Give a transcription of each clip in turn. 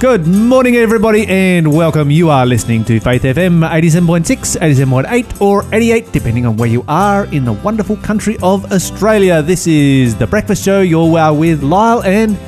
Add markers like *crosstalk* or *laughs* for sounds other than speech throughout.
Good morning, everybody, and welcome. You are listening to Faith FM 87.6, 87.8, or 88, depending on where you are in the wonderful country of Australia. This is The Breakfast Show. You're well with Lyle and.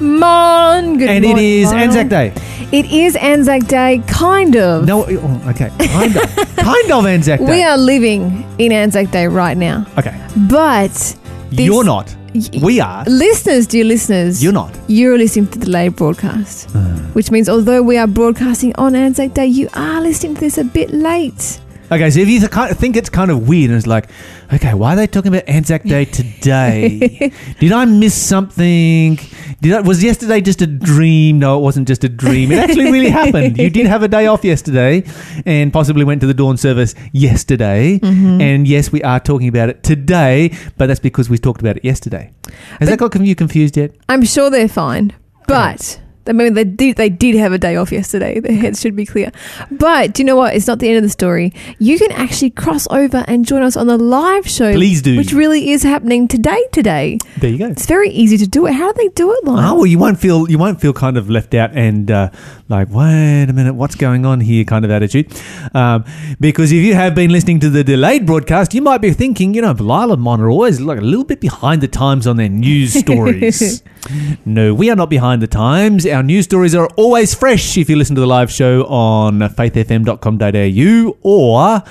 Mon, good and it morning, is Lyle. Anzac Day. It is Anzac Day, kind of. No, oh, okay. Kind of. kind of *laughs* Anzac Day. We are living in Anzac Day right now. Okay. But this- You're not. We are. listeners, dear listeners, You're not. You're listening to the delayed broadcast, hmm. which means although we are broadcasting on Anzac Day, you are listening to this a bit late. Okay, so if you th- kind of think it's kind of weird, and it's like, okay, why are they talking about Anzac Day *laughs* today? Did I miss something? Did I, was yesterday just a dream? No, it wasn't just a dream. It actually really *laughs* happened. You did have a day off yesterday, and possibly went to the dawn service yesterday. Mm-hmm. And yes, we are talking about it today, but that's because we talked about it yesterday. Has that got you confused yet? I'm sure they're fine, but I mean they did they did have a day off yesterday. Their heads should be clear. But do you know what? It's not the end of the story. You can actually cross over and join us on the live show. Please do. Which really is happening today. Today, There you go. it's very easy to do it. How do they do it, Oh Lyle? well, you won't feel you won't feel kind of left out and uh, like wait a minute, what's going on here? Kind of attitude, um, because if you have been listening to the delayed broadcast, you might be thinking, you know, and Mon are always like a little bit behind the times on their news stories. *laughs* no, we are not behind the times. Our news stories are always fresh. If you listen to the live show on faithfm.com.au or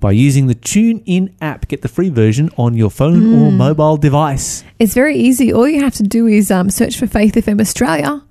by using the TuneIn app, get the free version on your phone or mobile device. It's very easy. All you have to do is um, search for Faith FM Australia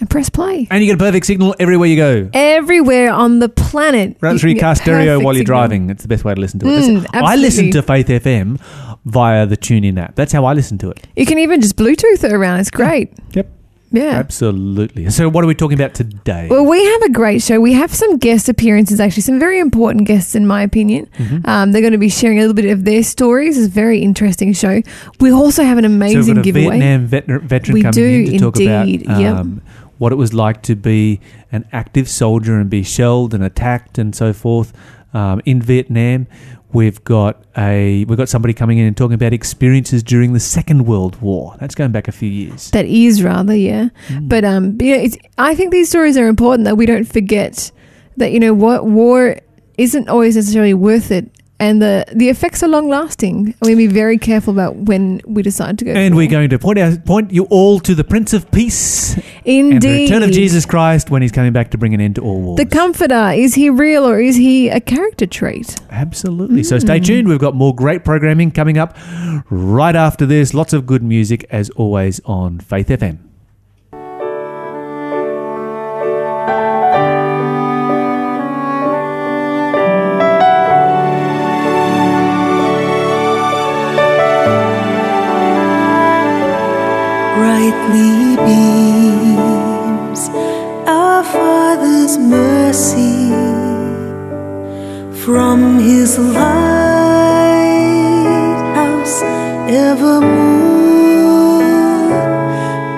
and press play. And you get a perfect signal everywhere you go. Everywhere on the planet. Run through your car stereo while you're signal. driving. It's the best way to listen to it. Mm, I listen to. Faith FM via the TuneIn app. That's how I listen to it. You can even just Bluetooth it around. It's great. Yep. Yeah. Absolutely. So, what are we talking about today? Well, we have a great show. We have some guest appearances, actually, some very important guests, in my opinion. Mm-hmm. Um, they're going to be sharing a little bit of their stories. It's a very interesting show. We also have an so, amazing a giveaway. Vietnam veteran, veteran We coming do, in to talk indeed. about Yep. What it was like to be an active soldier and be shelled and attacked and so forth um, in Vietnam. We've got a we've got somebody coming in and talking about experiences during the Second World War. That's going back a few years. That is rather, yeah. Mm. But um, you know, it's, I think these stories are important that we don't forget that you know what war isn't always necessarily worth it, and the the effects are long lasting. We be very careful about when we decide to go. And we're going to point out, point you all to the Prince of Peace and indeed the return of Jesus Christ when he's coming back to bring an end to all wars. The Comforter is he real or is he a character trait? Absolutely. So Mm. stay tuned. We've got more great programming coming up right after this. Lots of good music as always on Faith FM. Brightly beams our Father's mercy from His lighthouse evermore.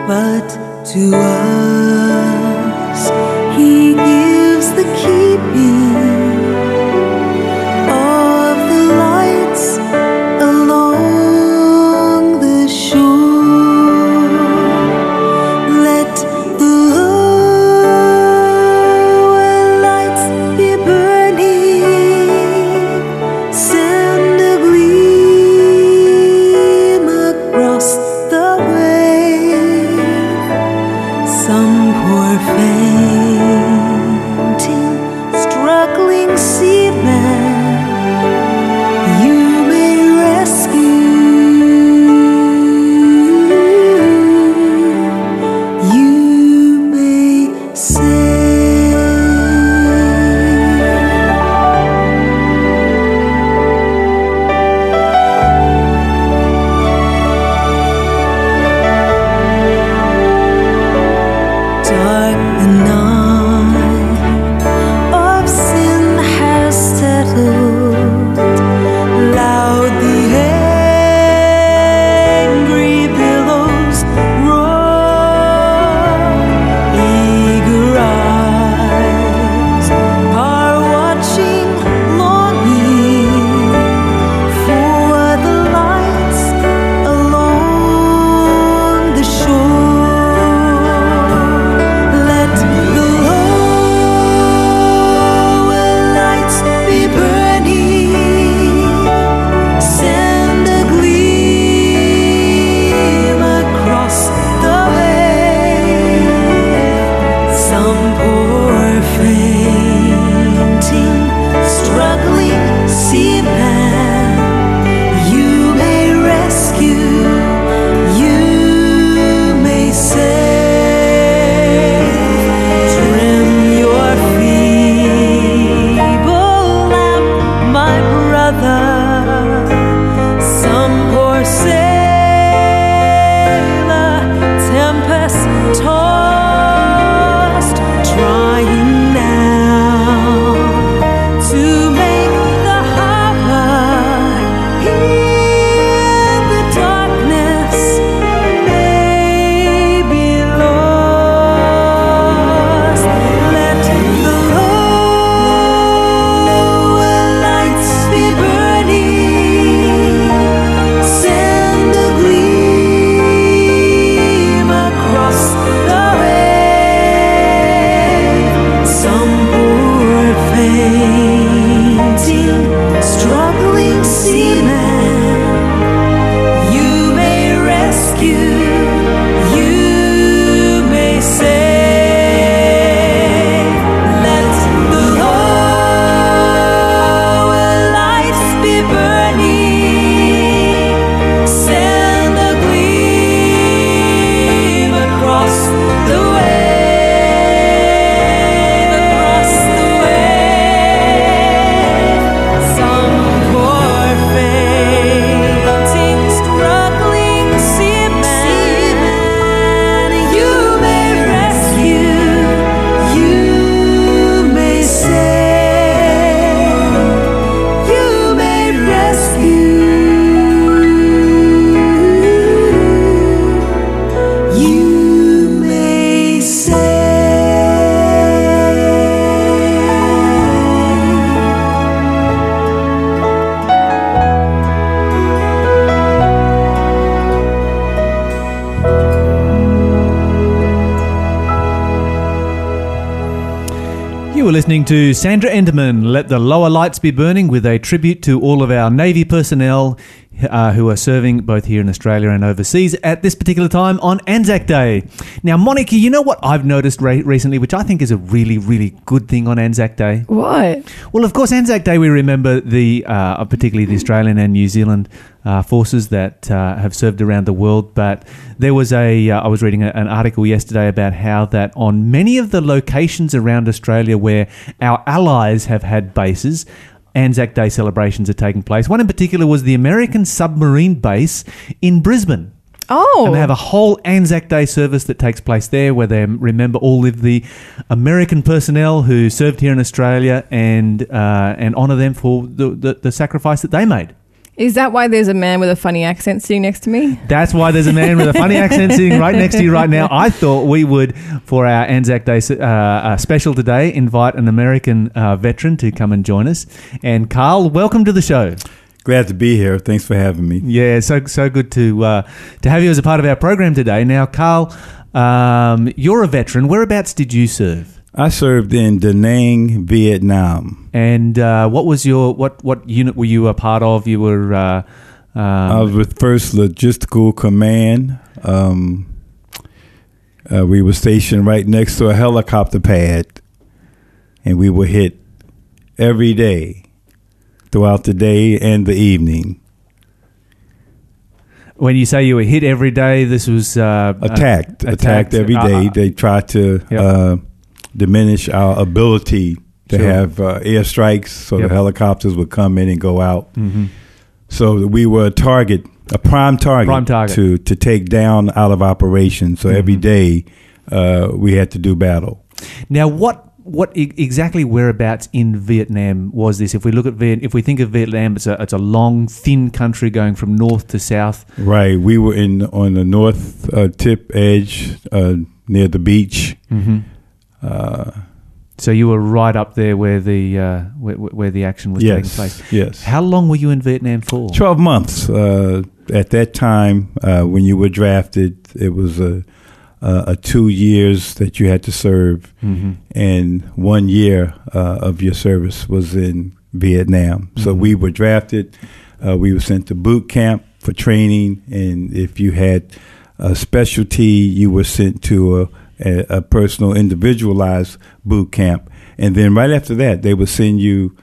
But to us listening to Sandra Enderman, Let the Lower Lights Be Burning, with a tribute to all of our Navy personnel uh, who are serving both here in Australia and overseas at this particular time on Anzac Day. Now, Monica, you know what I've noticed re- recently, which I think is a really, really good thing on Anzac Day? What? Well, of course, Anzac Day, we remember the, uh, particularly the Australian and New Zealand uh, forces that uh, have served around the world. But there was a, uh, I was reading a, an article yesterday about how that on many of the locations around Australia where our allies have had bases, Anzac Day celebrations are taking place. One in particular was the American submarine base in Brisbane. Oh, And they have a whole Anzac Day service that takes place there where they remember all of the American personnel who served here in Australia and uh, and honour them for the, the, the sacrifice that they made. is that why there's a man with a funny accent sitting next to me? That's why there's a man with a funny accent sitting right next to you right now. I thought we would, for our Anzac Day uh, uh, special today, invite an American uh, veteran to come and join us. And Carl, welcome to the show. Glad to be here. Thanks for having me. Yeah, so so good to uh, to have you as a part of our program today. Now, Carl, um, you're a veteran. Whereabouts did you serve? I served in Da Nang, Vietnam. And uh, what was your what what unit were you a part of? You were. Uh, um, I was with First Logistical Command. Um, uh, we were stationed right next to a helicopter pad, and we were hit every day throughout the day and the evening. when you say you were hit every day, this was uh, Attacked, uh, attacked, every uh, day. uh, they tried to Yep. uh, diminish our ability to Sure. have uh, airstrikes, so Yep. the helicopters would come in and go out. mhm. So we were a target, a prime target, Prime target. to to take down out of operation. So every Mhm. day uh, we had to do battle. Now, what what exactly whereabouts in Vietnam was this? If we look at Viet, if we think of Vietnam, it's a it's a long, thin country going from north to south. Right, we were in on the north uh, tip edge uh, near the beach. Mm-hmm. Uh, So you were right up there where the uh, where, where the action was taking place. yes. How long were you in Vietnam for? Twelve months. Uh, at that time, uh, when you were drafted, it was a, a, a two years that you had to serve, Mm-hmm. and one year uh, of your service was in Vietnam. So Mhm. we were drafted. Uh, we were sent to boot camp for training, and if you had a specialty, you were sent to a, a, a personal, individualized boot camp. And then right after that, they would send you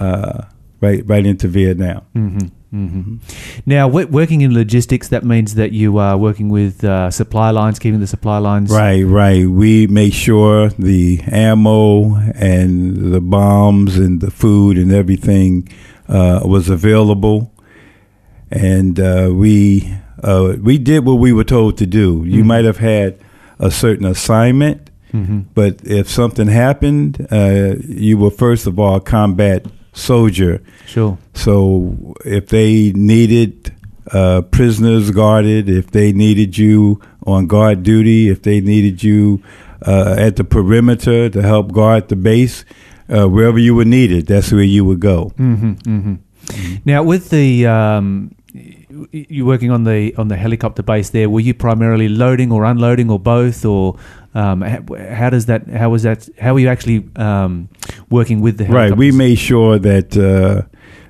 uh, right right into Vietnam. Mm-hmm. Mm-hmm. Now, working in logistics, that means that you are working with uh, supply lines, keeping the supply lines. Right, right. We make sure the ammo and the bombs and the food and everything uh, was available, and uh, we uh, we did what we were told to do. You Mhm. might have had a certain assignment, hmm but if something happened, uh, you were first of all combat soldier. Sure. So if they needed uh, prisoners guarded, if they needed you on guard duty, if they needed you uh, at the perimeter to help guard the base, uh, wherever you were needed, that's where you would go. hmm hmm Now, with the um, you working on the on the helicopter base there, were you primarily loading or unloading or both, or um, how, how does that? How was that? How were you actually um, working with the Right. We made sure that uh,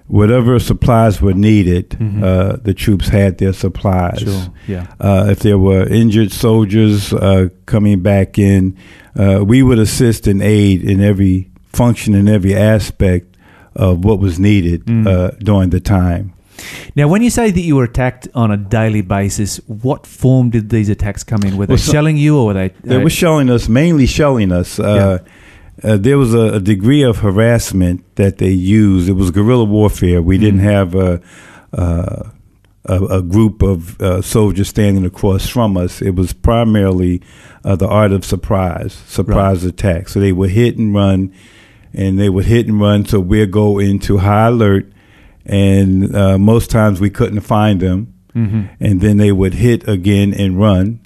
whatever supplies were needed, Mhm. uh, the troops had their supplies. Sure. Yeah. Uh, if there were injured soldiers uh, coming back in, uh, we would assist and aid in every function and every aspect of what was needed Mm. uh, during the time. Now, when you say that you were attacked on a daily basis, what form did these attacks come in? Were they Well, so- shelling you, or were they? They were shelling us, mainly shelling us. Uh, uh, there was a, a degree of harassment that they used. It was guerrilla warfare. We didn't Mhm. have a, uh, a, a group of uh, soldiers standing across from us. It was primarily uh, the art of surprise, surprise attack. So they would hit and run, and they would hit and run. So we'd go into high alert, and uh, most times we couldn't find them mhm. and then they would hit again and run.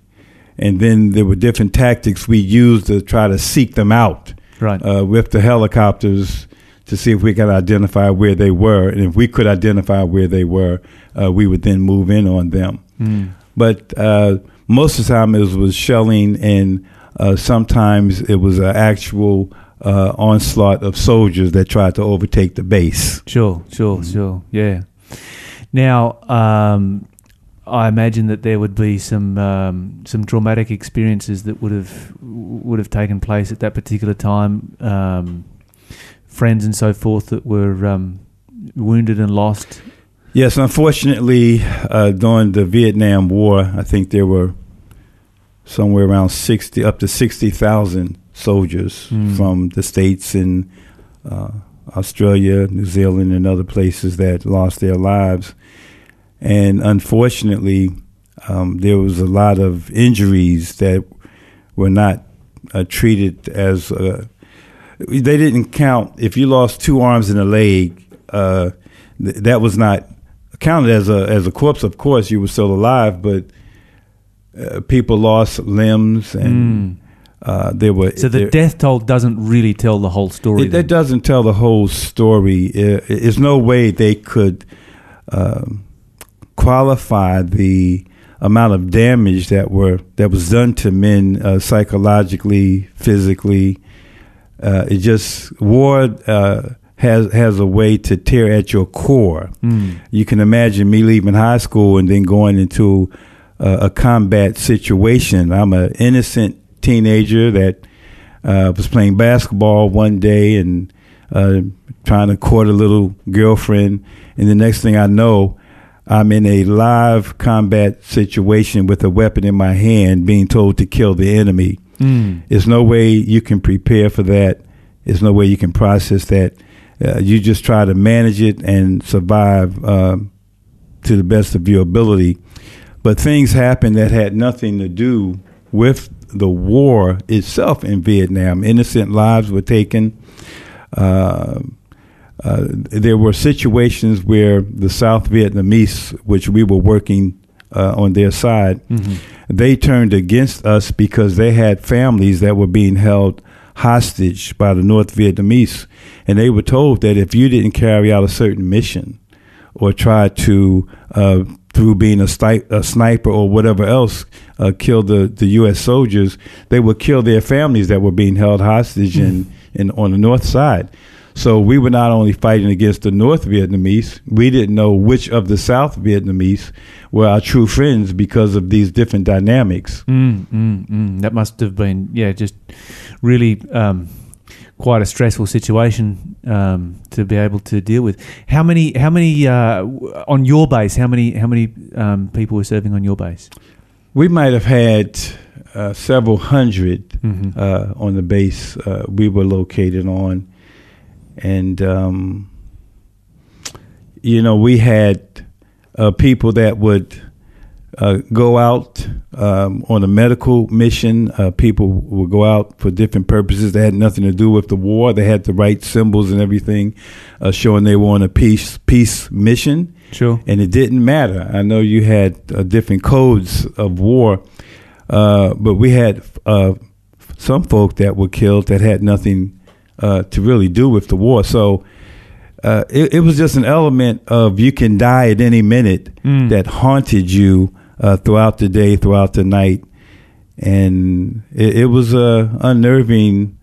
And then there were different tactics we used to try to seek them out Right. uh, with the helicopters to see if we could identify where they were. And if we could identify where they were, uh, we would then move in on them. Mm. But uh, most of the time it was shelling, and uh, sometimes it was an actual uh, onslaught of soldiers that tried to overtake the base. Sure, sure, Mhm. sure. Yeah. Now, um, I imagine that there would be some um, some traumatic experiences that would have would have taken place at that particular time. Um, friends and so forth that were um, wounded and lost. Yes, unfortunately, uh, during the Vietnam War, I think there were somewhere around sixty, up to sixty thousand soldiers Mm. from the states and uh, Australia, New Zealand, and other places that lost their lives. And unfortunately, um, there was a lot of injuries that were not uh, treated as. Uh, they didn't count if you lost two arms and a leg. Uh, th- that was not counted as a as a corpse. Of course, you were still alive, but uh, people lost limbs and Mm. Uh, there were. So the there- death toll doesn't really tell the whole story. it, that doesn't tell the whole story. It, it's no way they could um, qualify the amount of damage that were that was done to men uh, psychologically, physically. Uh, it just war uh, has has a way to tear at your core. Mm. You can imagine me leaving high school and then going into uh, a combat situation. I'm an innocent teenager that uh, was playing basketball one day and uh, trying to court a little girlfriend, and the next thing I know, I'm in a live combat situation with a weapon in my hand, being told to kill the enemy. Mm. There's no way you can prepare for that. There's no way you can process that. Uh, you just try to manage it and survive um, to the best of your ability. But things happened that had nothing to do with the war itself in Vietnam. Innocent lives were taken. Uh, uh, there were situations where the South Vietnamese, which we were working uh, on their side, Mhm. they turned against us because they had families that were being held hostage by the North Vietnamese. And they were told that if you didn't carry out a certain mission or try to, uh, through being a, sti- a sniper or whatever else, uh, kill the, the U.S. soldiers, they would kill their families that were being held hostage in, in, on the North side. So we were not only fighting against the North Vietnamese, we didn't know which of the South Vietnamese were our true friends because of these different dynamics. Mm, mm, mm. That must have been, yeah, just really um, quite a stressful situation um, to be able to deal with. How many? How many uh, on your base? How many? How many um, people were serving on your base? We might have had uh, several 100 Mm-hmm. uh, on the base uh, we were located on, and um, you know, we had uh, people that would uh, go out um, on a medical mission. Uh, people would go out for different purposes that had nothing to do with the war. They had the right symbols and everything, uh, showing they were on a peace peace mission. Sure. and it didn't matter. I know you had uh, different codes of war, uh, but we had uh, some folk that were killed that had nothing uh, to really do with the war. So uh, it, it was just an element of you can die at any minute Mm. that haunted you uh, throughout the day, throughout the night, and it, it was a unnerving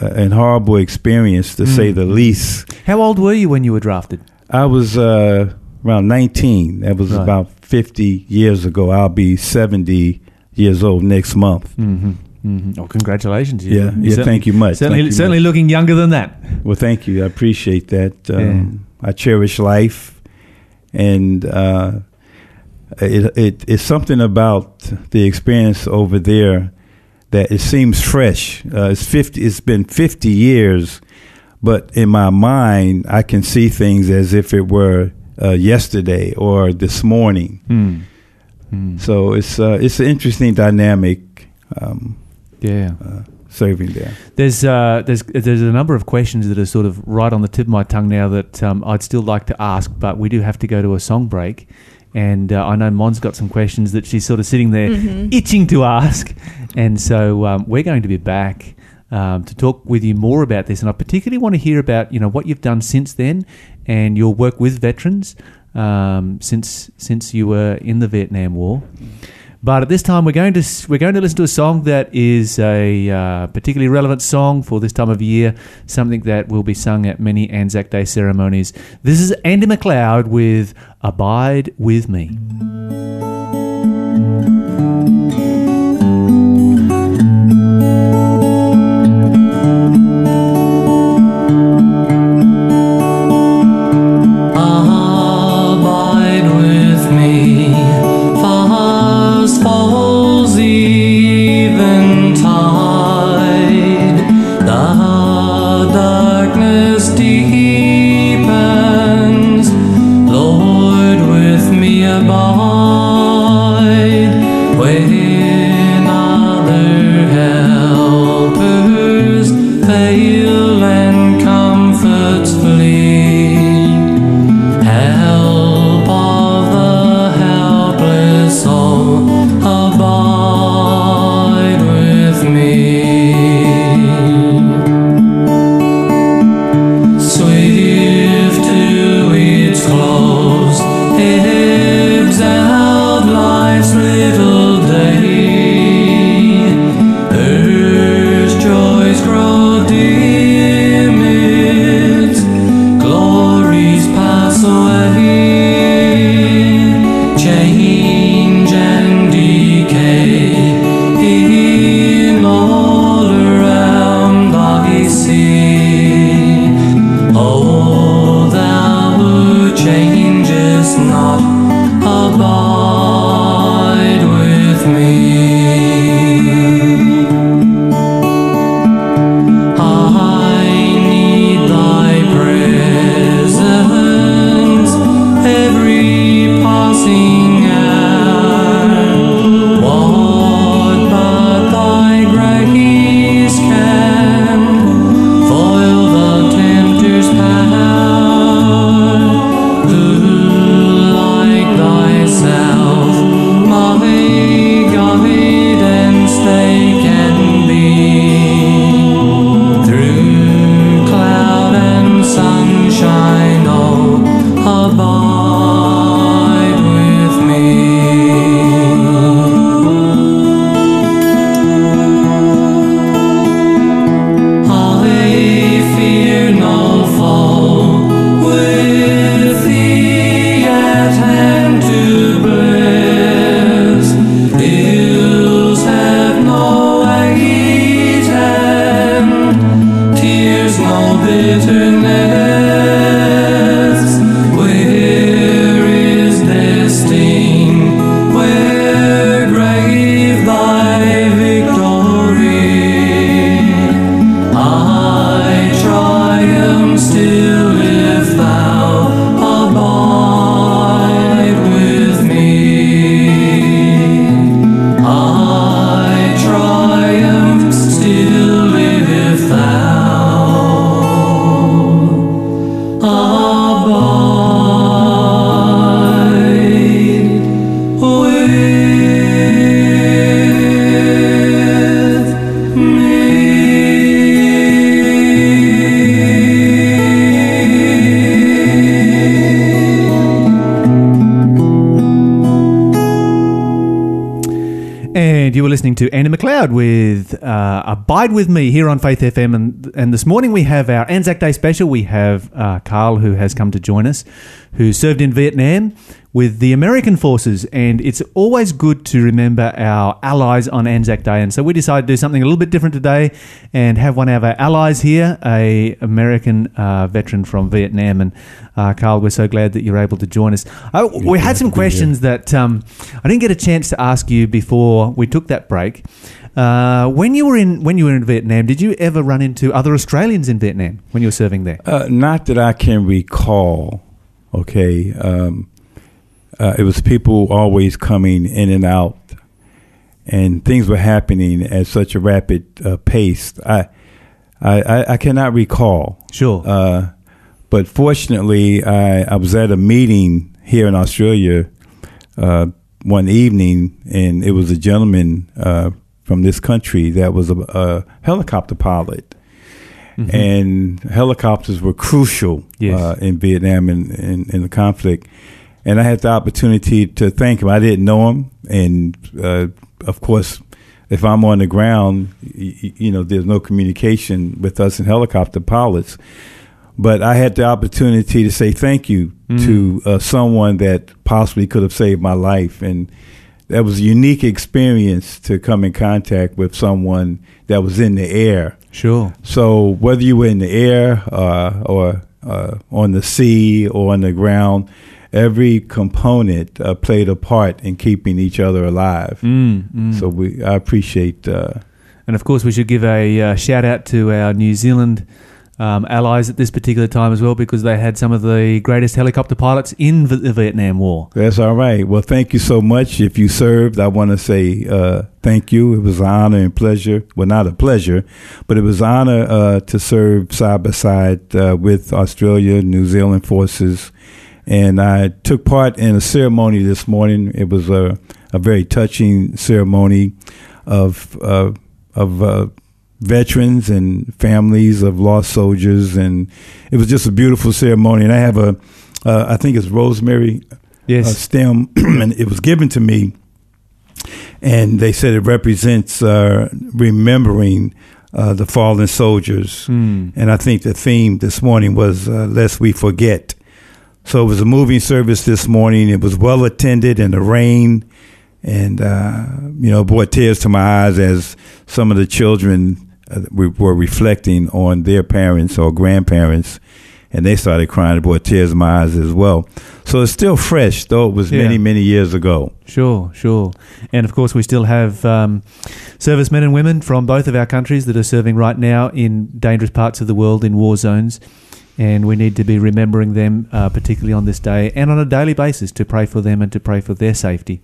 uh, and horrible experience to say Mm. the least. How old were you when you were drafted? I was uh, around 19. That was Right. about 50 years ago. I'll be 70 years old next month. Mm-hmm. Mm-hmm. Oh, congratulations! You- Yeah, yeah. Thank you much. Certainly, you certainly much. looking younger than that. Well, thank you. I appreciate that. Um, I cherish life, and uh, it, it it's something about the experience over there that it seems fresh. Uh, it's fifty. It's been fifty years, but in my mind, I can see things as if it were uh, yesterday or this morning. Mm. Mm. So it's uh, it's an interesting dynamic um, Yeah. uh, serving there. There's uh, there's there's a number of questions that are sort of right on the tip of my tongue now that um, I'd still like to ask, but we do have to go to a song break. And uh, I know Mon's got some questions that she's sort of sitting there Mhm. itching to ask. And so um, we're going to be back um, to talk with you more about this. And I particularly want to hear about you know what you've done since then and your work with veterans um, since since you were in the Vietnam War. But at this time, we're going to we're going to listen to a song that is a uh, particularly relevant song for this time of year, something that will be sung at many Anzac Day ceremonies. This is Andy McLeod with "Abide with Me." To Andy McLeod with uh, Abide With Me here on Faith FM. And, and this morning we have our Anzac Day special. We have uh, Carl, who has come to join us, who served in Vietnam with the American forces. And it's always good to remember our allies on Anzac Day. And so we decided to do something a little bit different today and have one of our allies here, a American uh, veteran from Vietnam. And uh, Carl, we're so glad that you're able to join us. Uh, we had some to be here. questions that um, I didn't get a chance to ask you before we took that break. Uh, when you were in when you were in Vietnam, did you ever run into other Australians in Vietnam when you were serving there? Uh, not that I can recall. Okay, um, uh, it was people always coming in and out, and things were happening at such a rapid uh, pace. I, I, I, cannot recall. Sure. Uh, but fortunately, I, I was at a meeting here in Australia uh, one evening, and it was a gentleman uh, from this country that was a, a helicopter pilot. And helicopters were crucial Yes. uh, in Vietnam and in, in the conflict. And I had the opportunity to thank him. I didn't know him, and uh, of course, if I'm on the ground, y- you know, there's no communication with us and helicopter pilots. But I had the opportunity to say thank you to uh, someone that possibly could have saved my life, and that was a unique experience to come in contact with someone that was in the air. sure. So whether you were in the air uh, or uh, on the sea or on the ground, every component uh, played a part in keeping each other alive. Mm, mm. So we, I appreciate. Uh, And of course, we should give a uh, shout out to our New Zealand um, allies at this particular time as well, because they had some of the greatest helicopter pilots in v- the Vietnam War. that's all right. Well, thank you so much. If you served, I want to say uh, thank you. It was an honor and pleasure. Well, not a pleasure, but it was an honor uh, to serve side by side uh, with Australia, New Zealand forces. And I took part in a ceremony this morning. It was a, a very touching ceremony of uh, of uh, veterans and families of lost soldiers, and it was just a beautiful ceremony. And I have a, uh, I think it's rosemary Yes. uh, stem, *clears throat* and it was given to me. And they said it represents uh, remembering uh, the fallen soldiers. Mm. And I think the theme this morning was uh, "Lest We Forget." So it was a moving service this morning. It was well attended in the rain, and uh, you know, brought tears to my eyes as some of the children uh, we were reflecting on their parents or grandparents, and they started crying. It brought tears to my eyes as well. So it's still fresh, though it was Yeah. many, many years ago. Sure, sure. And of course, we still have um, servicemen and women from both of our countries that are serving right now in dangerous parts of the world in war zones. And we need to be remembering them, uh, particularly on this day and on a daily basis, to pray for them and to pray for their safety.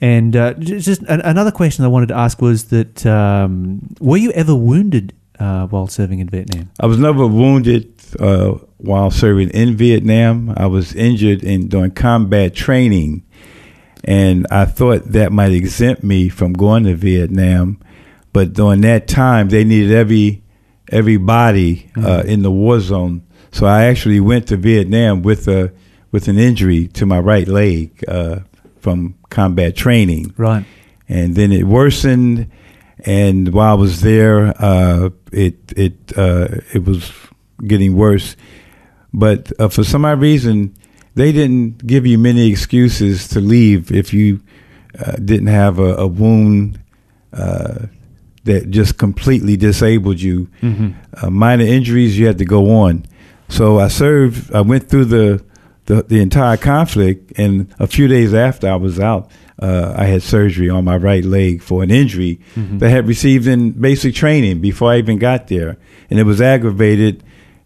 And uh, just an- another question I wanted to ask was that um, were you ever wounded uh, while serving in Vietnam? I was never wounded uh, while serving in Vietnam. I was injured in doing combat training, and I thought that might exempt me from going to Vietnam. But during that time, they needed every everybody uh, in the war zone. So I actually went to Vietnam with a with an injury to my right leg uh, from combat training Right. and then it worsened. And while I was there, uh, it it uh, it was getting worse. But uh, for some odd reason, they didn't give you many excuses to leave if you uh, didn't have a, a wound uh, that just completely disabled you. Mm-hmm. Uh, minor injuries, you had to go on. So I served. I went through the the, the entire conflict, and a few days after I was out, uh, I had surgery on my right leg for an injury Mm-hmm. that I had received in basic training before I even got there, and it was aggravated.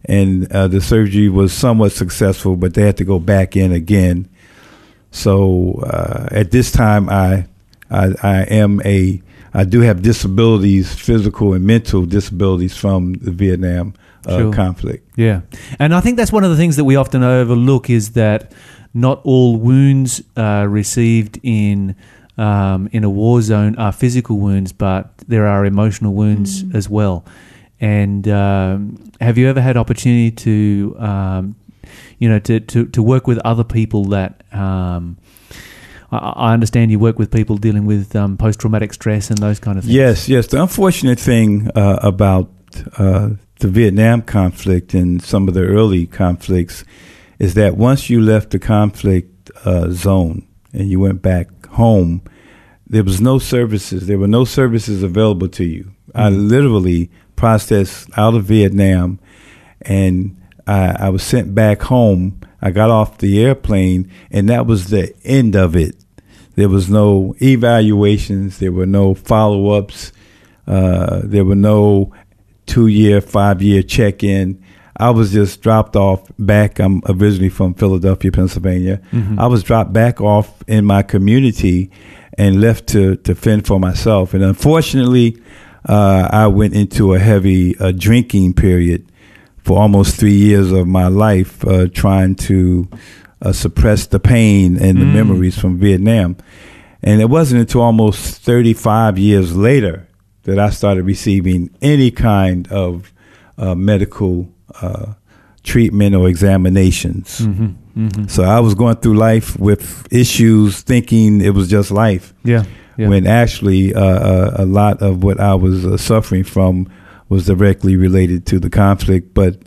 And uh, the surgery was somewhat successful, but they had to go back in again. So uh, at this time, I, I I am a I do have disabilities, physical and mental disabilities from the Vietnam uh, Sure. conflict. Yeah, and I think that's one of the things that we often overlook is that not all wounds uh, received in um, in a war zone are physical wounds, but there are emotional wounds as well. And um, have you ever had opportunity to, um, you know, to, to, to work with other people that um, I, I understand you work with people dealing with um, post traumatic stress and those kind of things. Yes, yes. The unfortunate thing uh, about uh, the Vietnam conflict and some of the early conflicts is that once you left the conflict uh, zone and you went back home, there was no services. There were no services available to you. I literally processed out of Vietnam, and I, I was sent back home. I got off the airplane, and that was the end of it. There was no evaluations. There were no follow ups. Uh, there were no two year, five year check in. I was just dropped off back. I'm originally from Philadelphia, Pennsylvania. I was dropped back off in my community and left to, to fend for myself. And unfortunately, uh, I went into a heavy uh, drinking period for almost three years of my life, uh, trying to uh, suppress the pain and the memories from Vietnam. And it wasn't until almost 35 years later that I started receiving any kind of uh, medical uh, treatment or examinations. Mm-hmm. So I was going through life with issues, thinking it was just life, Yeah. Yeah. when actually uh, uh, a lot of what I was uh, suffering from was directly related to the conflict. But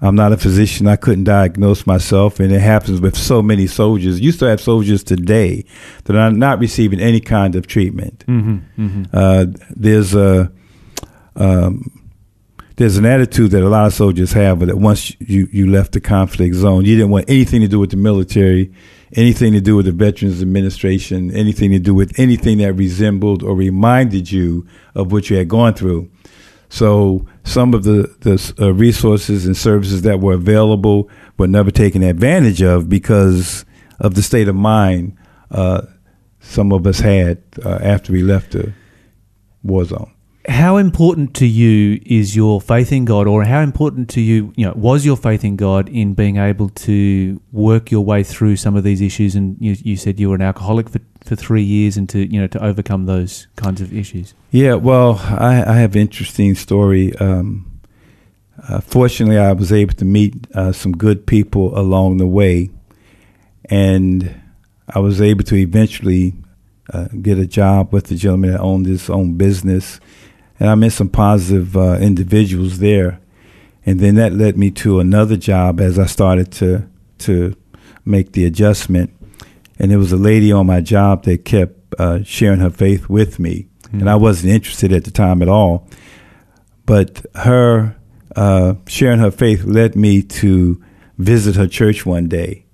I'm not a physician; I couldn't diagnose myself, and it happens with so many soldiers. You still have soldiers today that are not receiving any kind of treatment. mm-hmm. Mm-hmm. Uh, there's a um, there's an attitude that a lot of soldiers have that once you, you left the conflict zone, you didn't want anything to do with the military, anything to do with the Veterans Administration, anything to do with anything that resembled or reminded you of what you had gone through. So some of the, the uh, resources and services that were available were never taken advantage of because of the state of mind uh, some of us had uh, after we left the war zone. How important to you is your faith in God, or how important to you, you know, was your faith in God in being able to work your way through some of these issues? And you, you said you were an alcoholic for, for three years, and to you know to overcome those kinds of issues. Yeah, well, I, I have an interesting story. Um, uh, fortunately, I was able to meet uh, some good people along the way, and I was able to eventually uh, get a job with the gentleman that owned his own business, and I met some positive uh, individuals there, and then that led me to another job as I started to to make the adjustment, and there was a lady on my job that kept uh, sharing her faith with me, and I wasn't interested at the time at all, but her uh, sharing her faith led me to visit her church one day,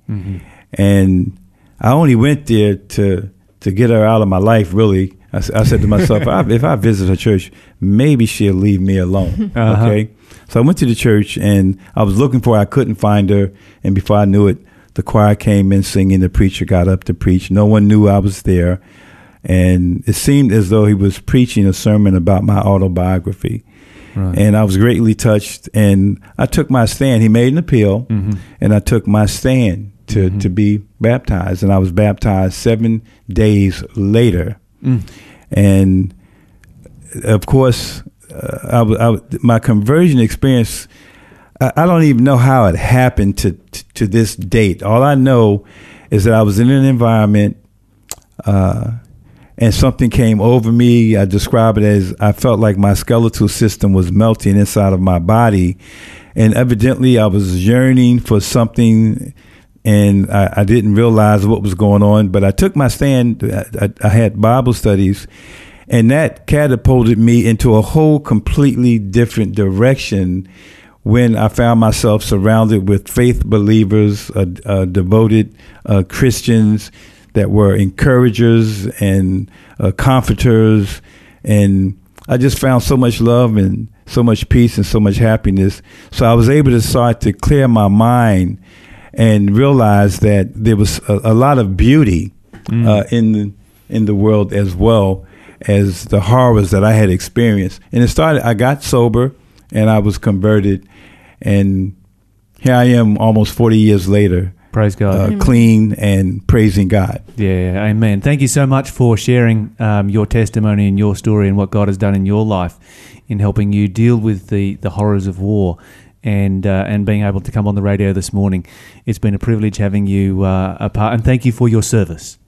and I only went there to to get her out of my life. Really, I said to myself, "I- *laughs* if I visit her church, maybe she'll leave me alone. Uh-huh. Okay, so I went to the church and I was looking for her. I couldn't find her, and before I knew it, the choir came in singing. The preacher got up to preach. No one knew I was there, and it seemed as though he was preaching a sermon about my autobiography. Right. And I was greatly touched, and I took my stand. He made an appeal, Mhm. and I took my stand to, to be baptized. And I was baptized seven days later. Mm. And of course, uh, I, I my conversion experience, I, don't even know how it happened to, to, to this date. All I know is that I was in an environment uh, and something came over me. I describe it as I felt like my skeletal system was melting inside of my body. And evidently, I was yearning for something, and I, I didn't realize what was going on. But I took my stand. I, I had Bible studies, and that catapulted me into a whole completely different direction when I found myself surrounded with faith believers, uh, uh, devoted uh, Christians that were encouragers and uh, comforters. And I just found so much love and so much peace and so much happiness. So I was able to start to clear my mind and realize that there was a, a lot of beauty uh, in the in the world as well as the horrors that I had experienced. And it started. I got sober, and I was converted, and here I am, almost forty years later, Praise God. uh, clean and praising God. Yeah, amen. Thank you so much for sharing um, your testimony and your story and what God has done in your life in helping you deal with the, the horrors of war and uh, and being able to come on the radio this morning. It's been a privilege having you uh, a part, and thank you for your service.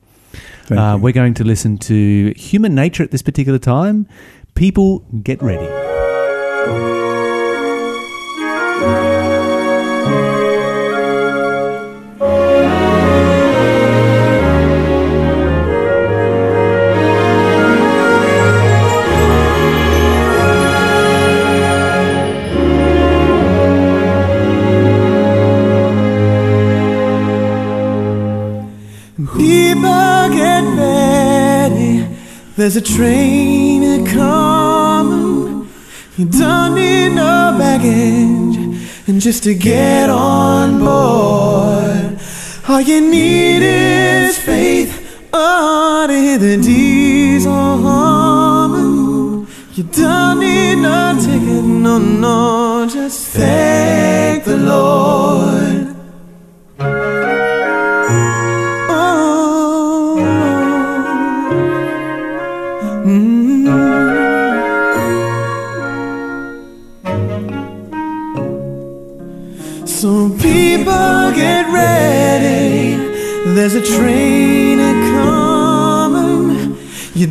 Thank Uh, you. we're going to listen to Human Nature at this particular time. People, get ready. There's a train a coming. You don't need no baggage, and just to get on board, all you need is faith. Oh, to the diesel humming. You don't need no ticket, no, no, just thank the Lord.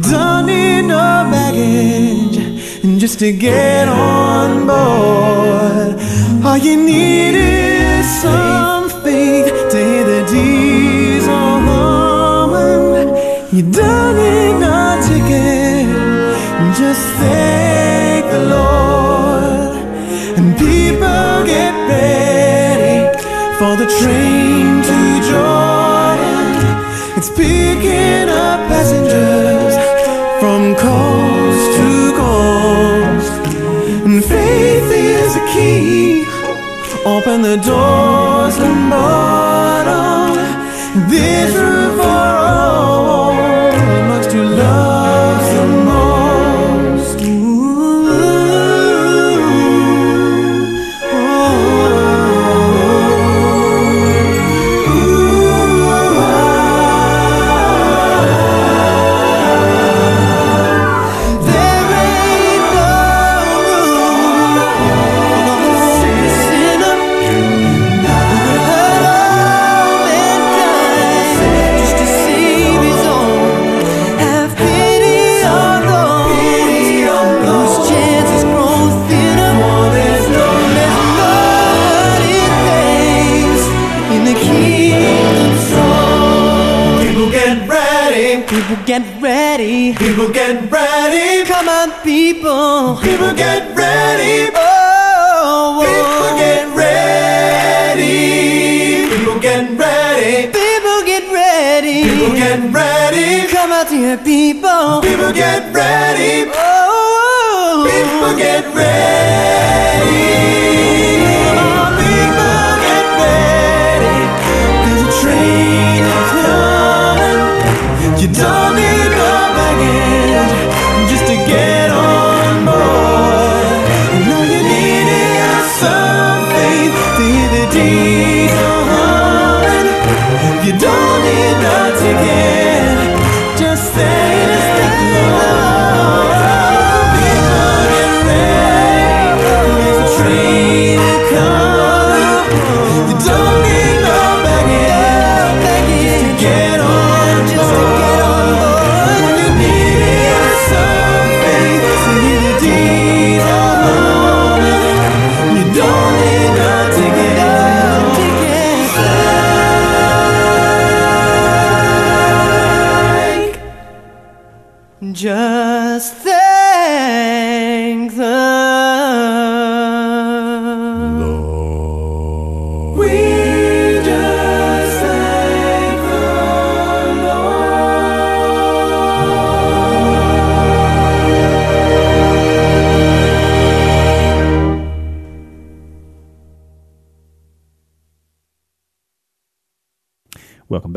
Need no baggage, and just to get on board, all you need is some faith to hear the diesel humming. You don't need no ticket, just thank the Lord. And people get ready for the train Open the doors and bottom. This room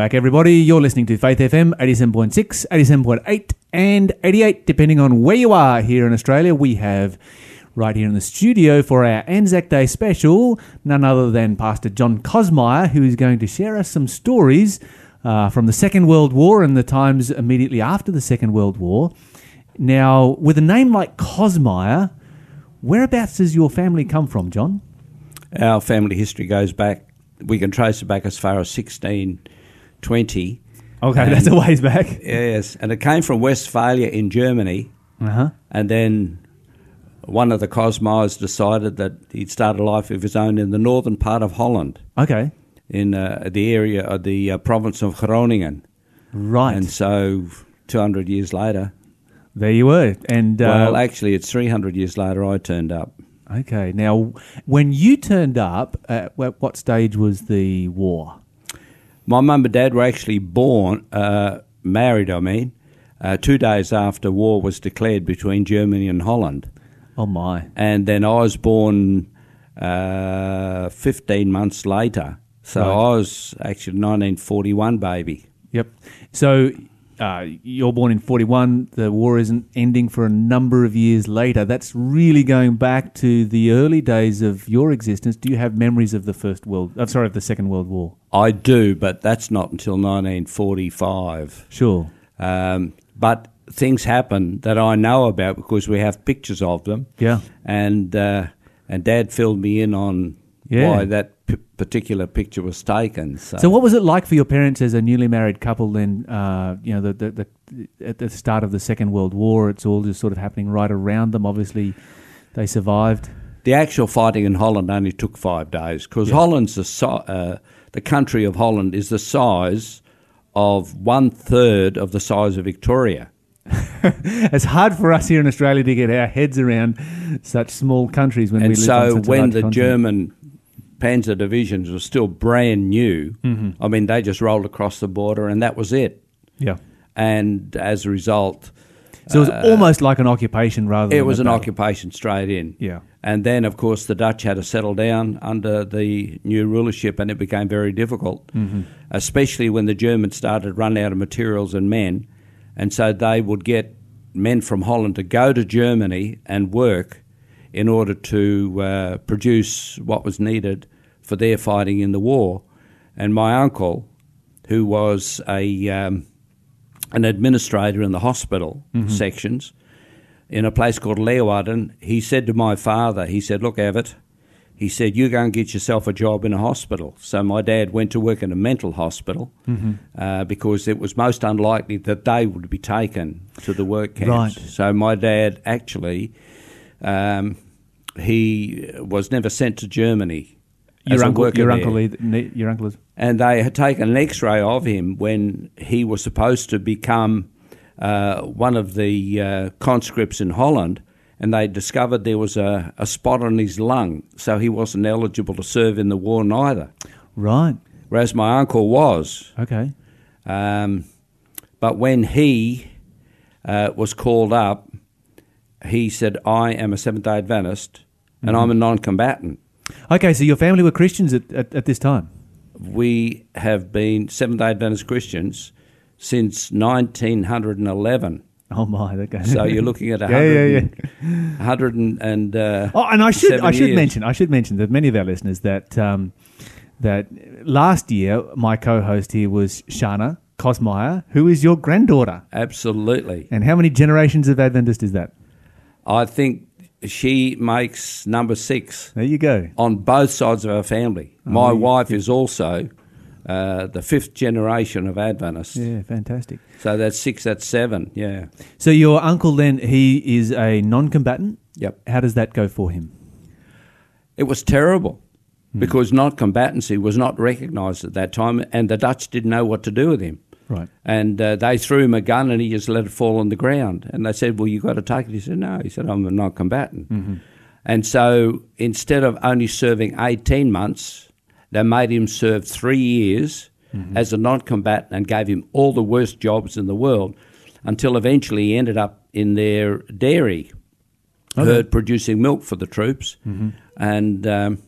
back, everybody. You're listening to Faith FM 87.6, 87.8, and 88, depending on where you are here in Australia. We have right here in the studio for our Anzac Day special none other than Pastor John Cosmire, who is going to share us some stories uh, from the Second World War and the times immediately after the Second World War. Now, with a name like Cosmire, whereabouts does your family come from, John? Our family history goes back, we can trace it back as far as 1620. Okay, And- *laughs* that's a ways back. Yes, and it came from Westphalia in Germany, Uh huh. and then one of the Cosmos decided that he'd start a life of his own in the northern part of Holland, Okay. in uh, the area of the uh, province of Groningen. Right. And so, 200 years later, there you were. And uh, well, actually, it's 300 years later I turned up. okay. Now, when you turned up, at what what stage was the war? My mum and dad were actually born, uh, married, I mean, uh, two days after war was declared between Germany and Holland. Oh my. And then I was born uh, 15 months later. So Right. I was actually a 1941 baby. Yep. So uh, you're born in 41. The war isn't ending for a number of years later. That's really going back to the early days of your existence. Do you have memories of the First World? I'm sorry, of the Second World War. I do, but that's not until 1945. Sure. Um, but things happen that I know about because we have pictures of them. Yeah. And uh, and Dad filled me in on Yeah. why that p- particular picture was taken. So, So, what was it like for your parents as a newly married couple? Then, uh, you know, the, the, the at the start of the Second World War, it's all just sort of happening right around them. Obviously, they survived. the actual fighting in Holland only took five days because Holland's the si- uh, the country of Holland is the size of one third of the size of Victoria. *laughs* It's hard for us here in Australia to get our heads around such small countries when we and live on so such a when the continent. German Panzer divisions were still brand new, Mm-hmm. I mean they just rolled across the border and that was it. yeah, And as a result, so it was almost like an occupation rather. than Uh, it was an battle. occupation straight in. Yeah. And then, of course, the Dutch had to settle down under the new rulership, and it became very difficult, Mm-hmm. especially when the Germans started running out of materials and men. And so they would get men from Holland to go to Germany and work in order to uh, produce what was needed for their fighting in the war. And my uncle, who was a um, an administrator in the hospital sections in a place called Leeuwarden, he said to my father, he said, Look, Everett, he said, you go and get yourself a job in a hospital. So my dad went to work in a mental hospital uh, because it was most unlikely that they would be taken to the work camps. Right. So my dad actually, um, he was never sent to Germany. Your uncle, your uncle, either, your uncle is. and they had taken an X-ray of him when he was supposed to become uh, one of the uh, conscripts in Holland, and they discovered there was a, a spot on his lung, so he wasn't eligible to serve in the war neither. Right. Whereas my uncle was. Okay. Um, but when he uh, was called up, he said, "I am a Seventh Day Adventist, and I'm a non-combatant." Okay. So your family were Christians at, at, at this time. we have been Seventh day Adventist Christians since 1911. Oh my. Okay. So you're looking at a *laughs* Yeah, yeah, hundred, and- hundred and, and uh, Oh, and I should I should years. mention I should mention that many of our listeners that um, that last year my co-host here was Shana Cosmeyer, who is your granddaughter. absolutely. And how many generations of Adventist is that? I think she makes number six There you go. on both sides of our family. Oh, My yeah. wife is also uh, the fifth generation of Adventists. Yeah, fantastic. So that's six, that's seven. Yeah. So your uncle then he is a non-combatant. Yep. How does that go for him? It was terrible Hmm. because non combatancy was not recognised at that time, and the Dutch didn't know what to do with him. Right. And uh, they threw him a gun and he just let it fall on the ground. And they said, Well, you've got to take it. He said, No. He said, I'm a non combatant. And so instead of only serving 18 months, they made him serve three years as a non combatant and gave him all the worst jobs in the world until eventually he ended up in their dairy herd producing milk for the troops. And. Um,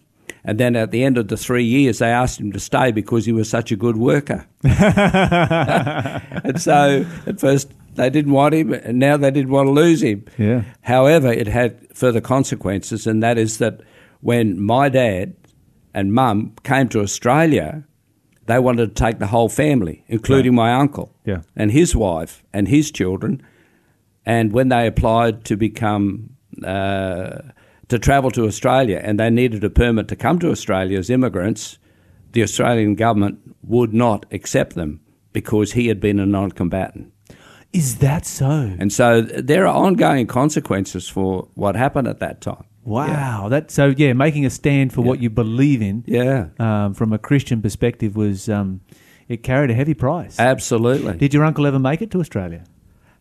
and then at the end of the three years, they asked him to stay because he was such a good worker. *laughs* and so at first they didn't want him, and now they didn't want to lose him. Yeah. However, it had further consequences, and that is that when my dad and mum came to Australia, they wanted to take the whole family, including my uncle Yeah. and his wife and his children. And when they applied to become uh, to travel to Australia, and they needed a permit to come to Australia as immigrants, the Australian government would not accept them because he had been a non-combatant. Is that so? And so there are ongoing consequences for what happened at that time. Wow. That so yeah, making a stand for what you believe in Yeah, um, from a Christian perspective was um, it carried a heavy price. absolutely. Did your uncle ever make it to Australia?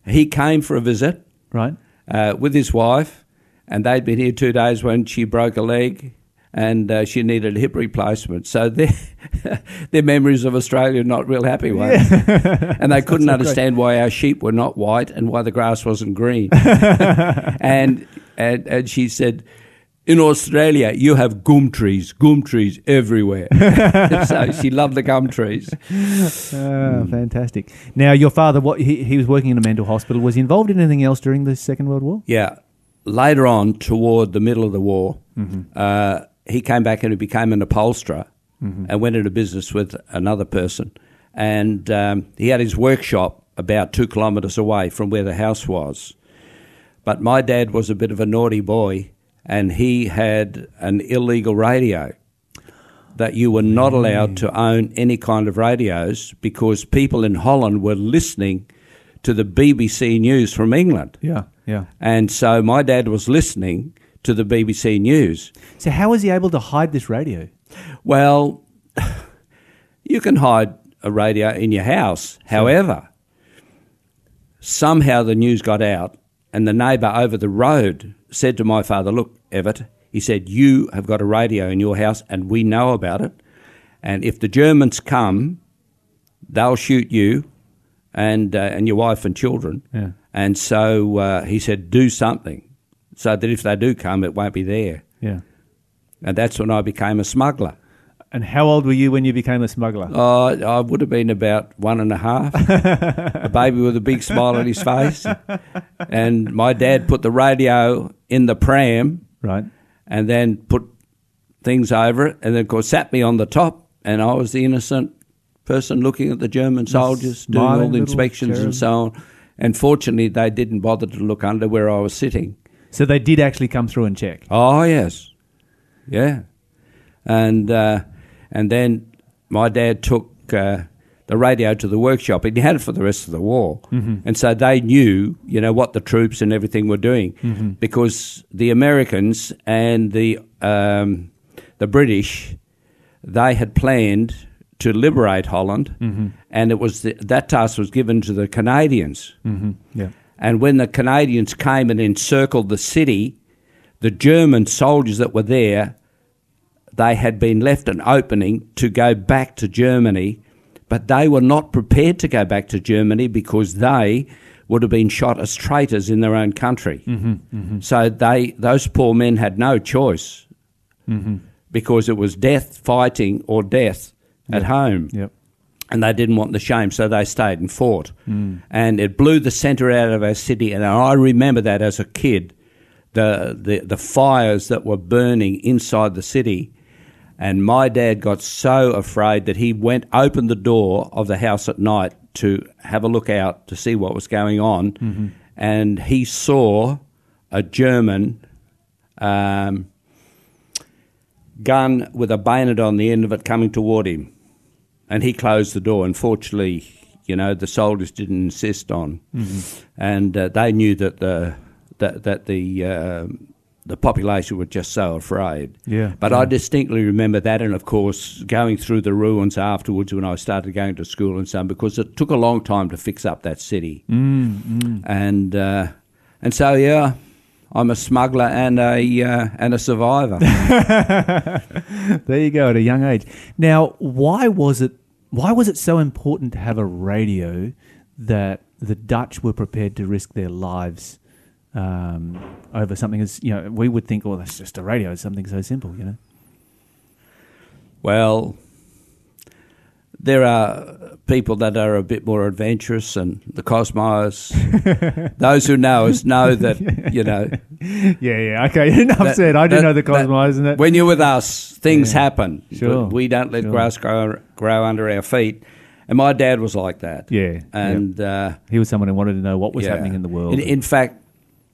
He came for a visit Right. uh, with his wife, and they'd been here two days when she broke a leg and uh, she needed a hip replacement. So *laughs* their, their memories of Australia are not real happy ones. *laughs* and they couldn't understand why our sheep were not white and why the grass wasn't green. *laughs* and, and, and she said, in Australia, you have gum trees, gum trees everywhere. so she loved the gum trees. Oh, fantastic. Now, your father, what he, he was working in a mental hospital. Was he involved in anything else during the Second World War? Yeah. Later on, toward the middle of the war, uh, he came back and he became an upholsterer and went into business with another person. And um, he had his workshop about two kilometres away from where the house was. But my dad was a bit of a naughty boy and he had an illegal radio that you were not allowed to own any kind of radios because people in Holland were listening to the BBC News from England. Yeah, yeah. And so my dad was listening to the BBC News. So, how was he able to hide this radio? Well, *laughs* you can hide a radio in your house. However, somehow the news got out, and the neighbour over the road said to my father, Look, Everett, he said, You have got a radio in your house, and we know about it. And if the Germans come, they'll shoot you and, uh, and your wife and children. Yeah. And so uh, he said, Do something so that if they do come, it won't be there. Yeah. And that's when I became a smuggler. And how old were you when you became a smuggler? Uh, I would have been about one and a half. *laughs* a baby with a big smile on his face. And my dad put the radio in the pram Right. and then put things over it and then, of course, sat me on the top. And I was the innocent person looking at the German soldiers doing all the inspections and so on. And fortunately, they didn't bother to look under where I was sitting. So they did actually come through and check. Oh yes, yeah, and uh, and then my dad took uh, the radio to the workshop, and he had it for the rest of the war, and so they knew, you know, what the troops and everything were doing, because the Americans and the um, the British, they had planned to liberate Holland, mm-hmm. and it was the, that task was given to the Canadians. Mm-hmm. Yeah. And when the Canadians came and encircled the city, the German soldiers that were there, they had been left an opening to go back to Germany, but they were not prepared to go back to Germany because they would have been shot as traitors in their own country. Mm-hmm. Mm-hmm. So they, those poor men had no choice because it was death fighting or death at home Yep. and they didn't want the shame, so they stayed and fought. And it blew the centre out of our city. And I remember that as a kid, the, the, the fires that were burning inside the city. And my dad got so afraid that he went, opened the door of the house at night to have a look out to see what was going on. And he saw a German um, gun with a bayonet on the end of it coming toward him and he closed the door. Unfortunately, you know, the soldiers didn't insist on, and uh, they knew that the that that the uh, the population were just so afraid. Yeah, But yeah. I distinctly remember that, and of course, going through the ruins afterwards when I started going to school and so on, because it took a long time to fix up that city, Mm, and uh, and so yeah. I'm a smuggler and a uh, and a survivor. *laughs* There you go at a young age. Now, why was it why was it so important to have a radio that the Dutch were prepared to risk their lives um, over something as you know we would think, oh, that's just a radio, it's something so simple, you know. Well, there are people that are a bit more adventurous, and the Cosmos. *laughs* those who know us know that *laughs* you know. Yeah, yeah, okay. *laughs* Enough that- said. I do that- know the that Cosmos, isn't it? When you're with us, things Yeah. happen. Sure, We don't let sure. grass grow grow under our feet. And my dad was like that. Yeah, And uh, He was someone who wanted to know what was yeah. happening in the world. In, in fact,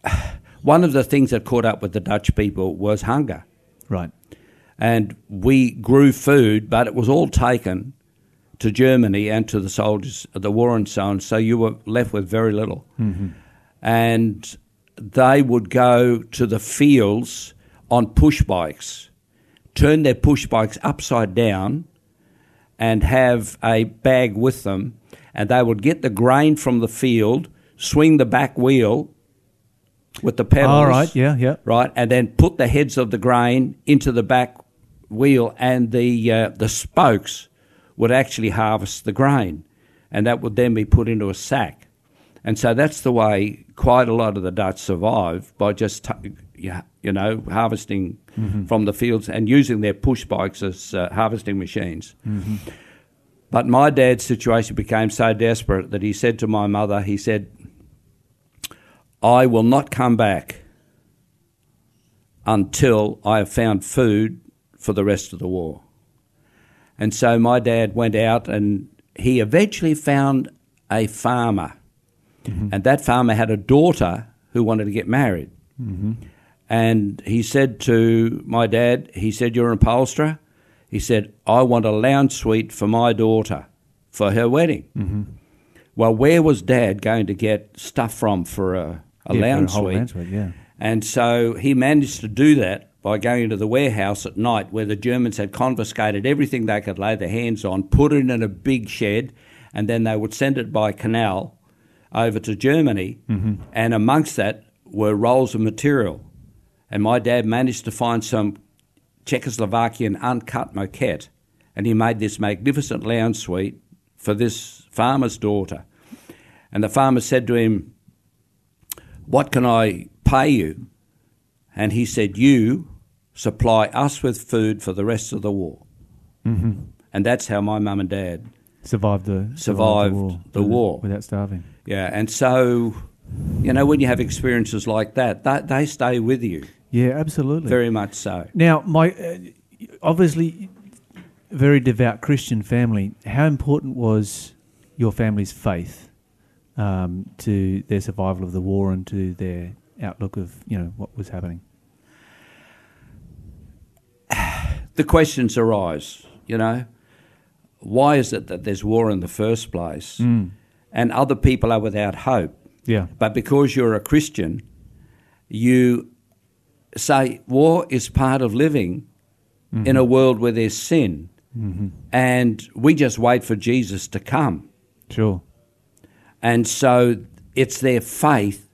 *sighs* one of the things that caught up with the Dutch people was hunger. right. and we grew food, but it was all taken to Germany and to the soldiers of the war and so on. So you were left with very little. And they would go to the fields on push bikes, turn their push bikes upside down, and have a bag with them. And they would get the grain from the field, swing the back wheel with the pedals All right. Yeah. Yeah. right, and then put the heads of the grain into the back wheel, and the uh, the spokes would actually harvest the grain, and that would then be put into a sack, and so that's the way quite a lot of the Dutch survived by just t- you know harvesting from the fields and using their push bikes as uh, harvesting machines. But my dad's situation became so desperate that he said to my mother, he said, I will not come back until I have found food for the rest of the war. And so my dad went out and he eventually found a farmer. Mm-hmm. And that farmer had a daughter who wanted to get married. Mm-hmm. And he said to my dad, he said, You're an upholsterer? He said, I want a lounge suite for my daughter for her wedding. Mm-hmm. Well, where was dad going to get stuff from for a, a Yeah, for lounge suite? lounge suite, yeah. And so he managed to do that by going into the warehouse at night where the Germans had confiscated everything they could lay their hands on, put it in a big shed, and then they would send it by canal over to Germany. Mm-hmm. And amongst that were rolls of material. And my dad managed to find some Czechoslovakian uncut moquette, and he made this magnificent lounge suite for this farmer's daughter. And the farmer said to him, What can I pay you? And he said, You supply us with food for the rest of the war. Mm-hmm. And that's how my mum and dad, Survived the Survived the war, the without- war. without starving. yeah. And so, you know, when you have experiences like that, that they stay with you Yeah, absolutely. very much so. Now, my uh, obviously very devout Christian family. How important was your family's faith um, to their survival of the war and to their outlook of you know what was happening? The questions arise, you know. Why is it that there's war in the first place mm. and other people are without hope? Yeah, But because you're a Christian, you say war is part of living mm-hmm. in a world where there's sin. Mm-hmm. And we just wait for Jesus to come. sure. And so it's their faith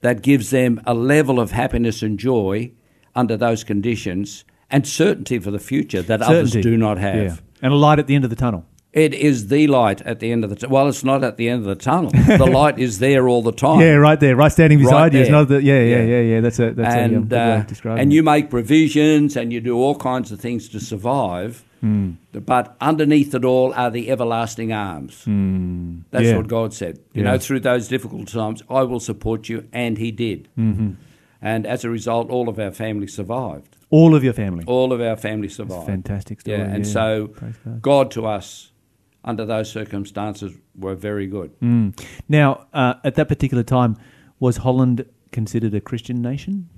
that gives them a level of happiness and joy under those conditions and certainty for the future that others do not have. Yeah. And a light at the end of the tunnel. It is the light at the end of the tunnel. Well, it's not at the end of the tunnel. *laughs* the light is there all the time. Yeah, right there, right standing Right beside you. It's not the, yeah, yeah, Yeah. yeah, yeah. That's a that's a um, and good way uh, and it. you make provisions and you do all kinds of things to survive. Hmm. But underneath it all are the everlasting arms. That's Hmm. Yeah. what God said. You Yeah. know, through those difficult times, I will support you, and He did. Mm-hmm. And as a result, all of our family survived. All of your family. All of our family survived. fantastic story, Yeah, and yeah. so God. God to us, under those circumstances, were very good. Mm. Now, uh, at that particular time, was Holland considered a Christian nation?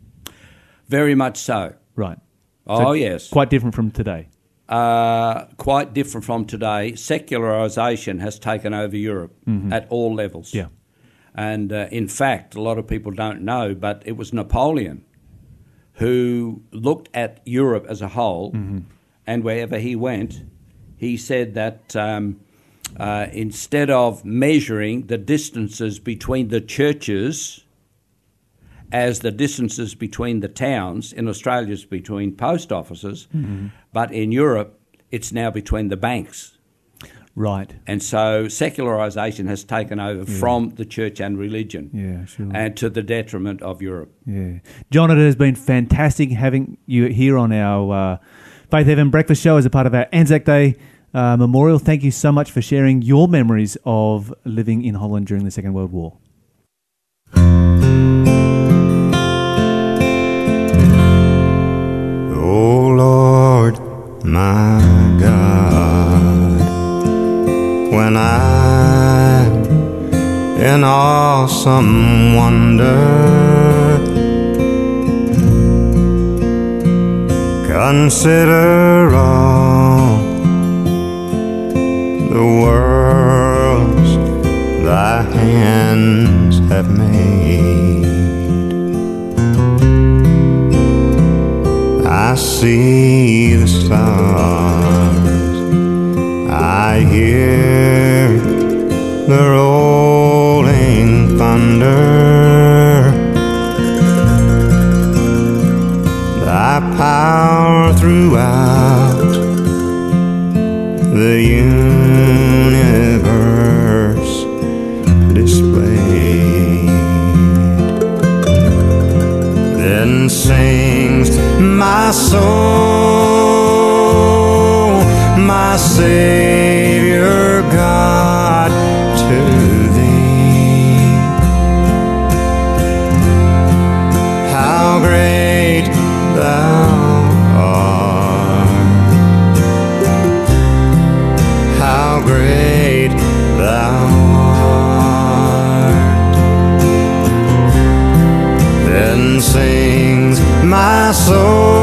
Very much so. Right. Oh, yes. Quite different from today. uh, quite different from today. Secularization has taken over Europe at all levels. Mm-hmm. Yeah. And uh, in fact, a lot of people don't know, but it was Napoleon who looked at Europe as a whole, Mm-hmm. and wherever he went, he said that um, uh, instead of measuring the distances between the churches as the distances between the towns, in Australia it's between post offices, but in Europe it's now between the banks. Right. And so secularization has taken over from the church and religion Yeah, sure. and to the detriment of Europe. Yeah. John, it has been fantastic having you here on our uh, Faith FM Breakfast Show as a part of our Anzac Day uh, memorial. Thank you so much for sharing your memories of living in Holland during the Second World War. O Lord, my God, when I in awesome wonder consider all the worlds thy hands have made. I see the stars, I hear the rolling thunder. Thy power throughout the universe displayed. Then sings my soul, my Savior soul,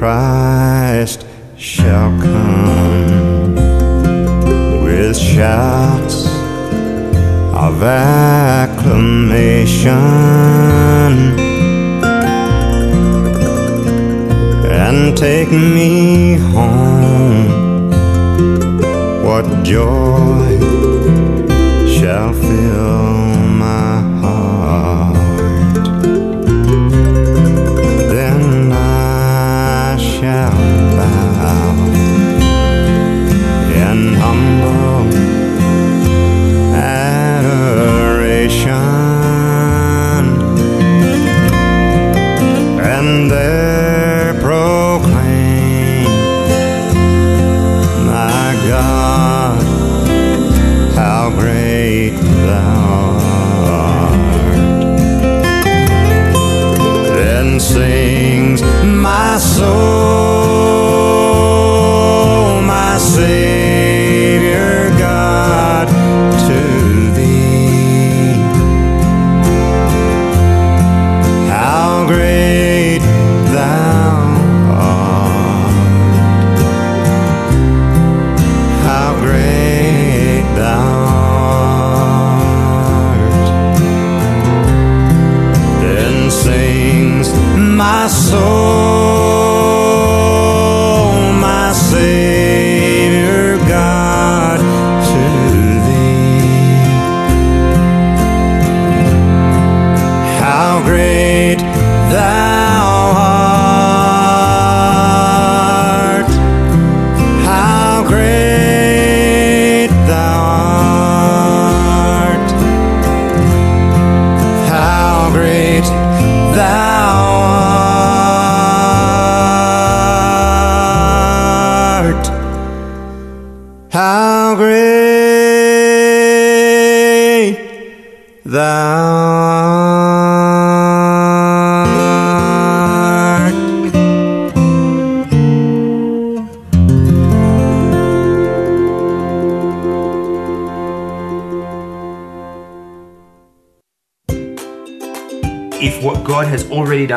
Christ shall come with shouts of acclamation and take me home. What joy shall fill my I Bye.